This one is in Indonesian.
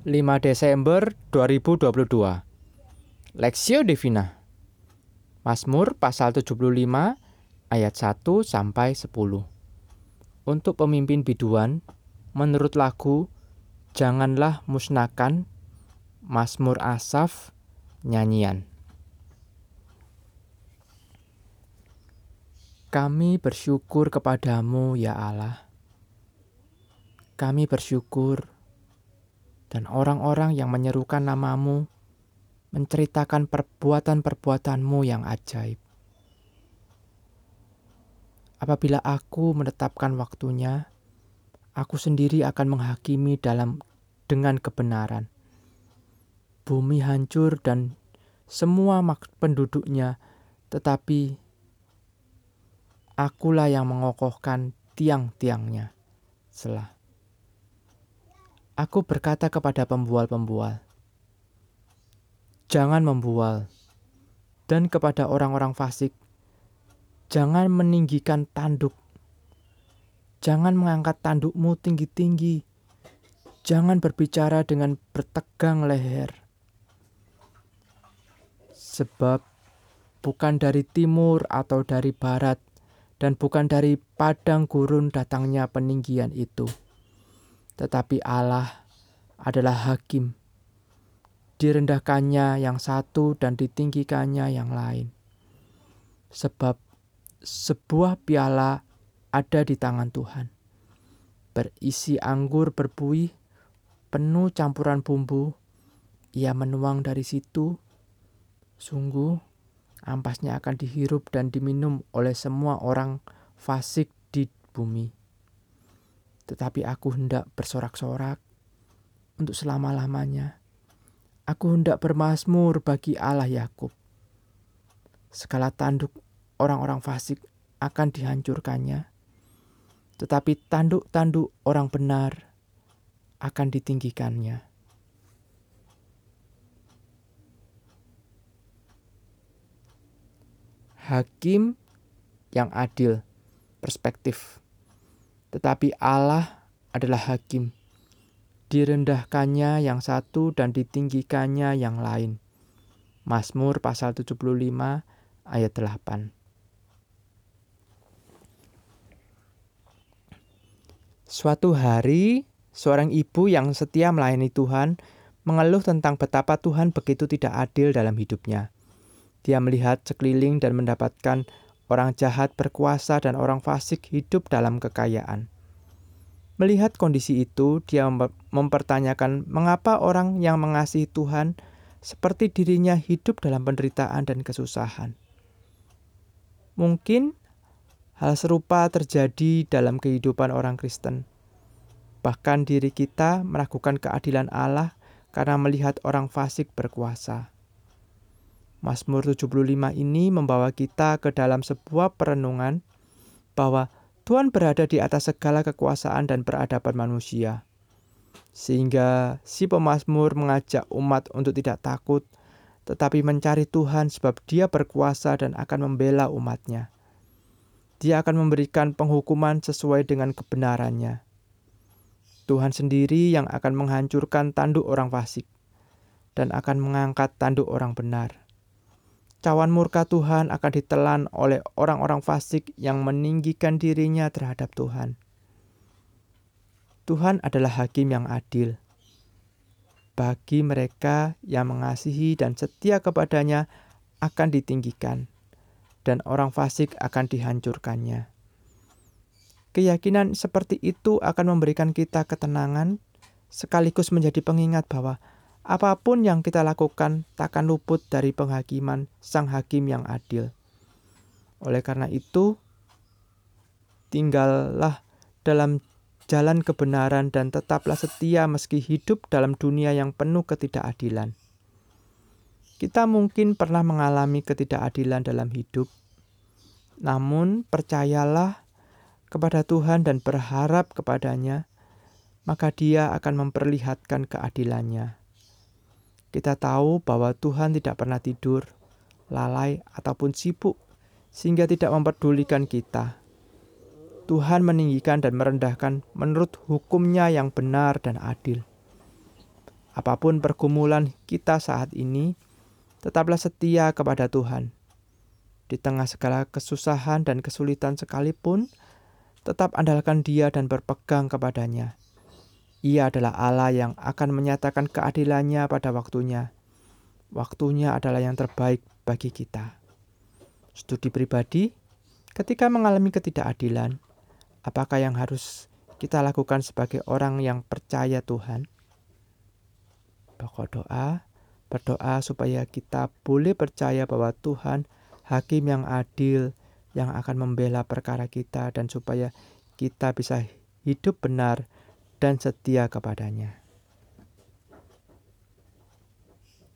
5 Desember 2022 Lexio Divina. Mazmur pasal 75 ayat 1 sampai 10 Untuk pemimpin biduan menurut lagu Janganlah musnahkan Mazmur Asaf nyanyian. Kami bersyukur kepadamu ya Allah. Kami bersyukur, dan orang-orang yang menyerukan namamu menceritakan perbuatan-perbuatanmu yang ajaib. Apabila aku menetapkan waktunya, aku sendiri akan menghakimi dalam dengan kebenaran. Bumi hancur dan semua penduduknya, tetapi akulah yang mengokohkan tiang-tiangnya. Selah. Aku berkata kepada pembual-pembual, "Jangan membual." Dan kepada orang-orang fasik, "Jangan meninggikan tanduk. Jangan mengangkat tandukmu tinggi-tinggi. Jangan berbicara dengan bertegang leher." Sebab bukan dari timur atau dari barat, dan bukan dari padang gurun datangnya peninggian itu tetapi Allah adalah hakim. Direndahkannya yang satu dan ditinggikannya yang lain. Sebab sebuah piala ada di tangan Tuhan. Berisi anggur berbuih, penuh campuran bumbu. Ia menuang dari situ. Sungguh, ampasnya akan dihirup dan diminum oleh semua orang fasik di bumi tetapi aku hendak bersorak-sorak untuk selama-lamanya. Aku hendak bermasmur bagi Allah Yakub. Segala tanduk orang-orang fasik akan dihancurkannya, tetapi tanduk-tanduk orang benar akan ditinggikannya. Hakim yang adil, perspektif tetapi Allah adalah hakim. Direndahkannya yang satu dan ditinggikannya yang lain. Mazmur pasal 75 ayat 8. Suatu hari, seorang ibu yang setia melayani Tuhan mengeluh tentang betapa Tuhan begitu tidak adil dalam hidupnya. Dia melihat sekeliling dan mendapatkan Orang jahat berkuasa dan orang fasik hidup dalam kekayaan. Melihat kondisi itu, dia mempertanyakan mengapa orang yang mengasihi Tuhan seperti dirinya hidup dalam penderitaan dan kesusahan. Mungkin hal serupa terjadi dalam kehidupan orang Kristen. Bahkan diri kita meragukan keadilan Allah karena melihat orang fasik berkuasa. Mazmur 75 ini membawa kita ke dalam sebuah perenungan bahwa Tuhan berada di atas segala kekuasaan dan peradaban manusia. Sehingga si pemazmur mengajak umat untuk tidak takut, tetapi mencari Tuhan sebab dia berkuasa dan akan membela umatnya. Dia akan memberikan penghukuman sesuai dengan kebenarannya. Tuhan sendiri yang akan menghancurkan tanduk orang fasik dan akan mengangkat tanduk orang benar cawan murka Tuhan akan ditelan oleh orang-orang fasik yang meninggikan dirinya terhadap Tuhan. Tuhan adalah hakim yang adil. Bagi mereka yang mengasihi dan setia kepadanya akan ditinggikan, dan orang fasik akan dihancurkannya. Keyakinan seperti itu akan memberikan kita ketenangan, sekaligus menjadi pengingat bahwa Apa pun yang kita lakukan takkan luput dari penghakiman Sang Hakim yang adil. Oleh karena itu, tinggallah dalam jalan kebenaran dan tetaplah setia meski hidup dalam dunia yang penuh ketidakadilan. Kita mungkin pernah mengalami ketidakadilan dalam hidup, namun percayalah kepada Tuhan dan berharap kepadanya, maka Dia akan memperlihatkan keadilannya. Kita tahu bahwa Tuhan tidak pernah tidur, lalai, ataupun sibuk, sehingga tidak memperdulikan kita. Tuhan meninggikan dan merendahkan menurut hukumnya yang benar dan adil. Apa pun pergumulan kita saat ini, tetaplah setia kepada Tuhan. Di tengah segala kesusahan dan kesulitan sekalipun, tetap andalkan Dia dan berpegang kepadanya. Ia adalah Allah yang akan menyatakan keadilannya pada waktunya. Waktunya adalah yang terbaik bagi kita. Studi pribadi, ketika mengalami ketidakadilan, apakah yang harus kita lakukan sebagai orang yang percaya Tuhan? Pokok doa, berdoa supaya kita boleh percaya bahwa Tuhan hakim yang adil yang akan membela perkara kita dan supaya kita bisa hidup benar dan setia kepadanya.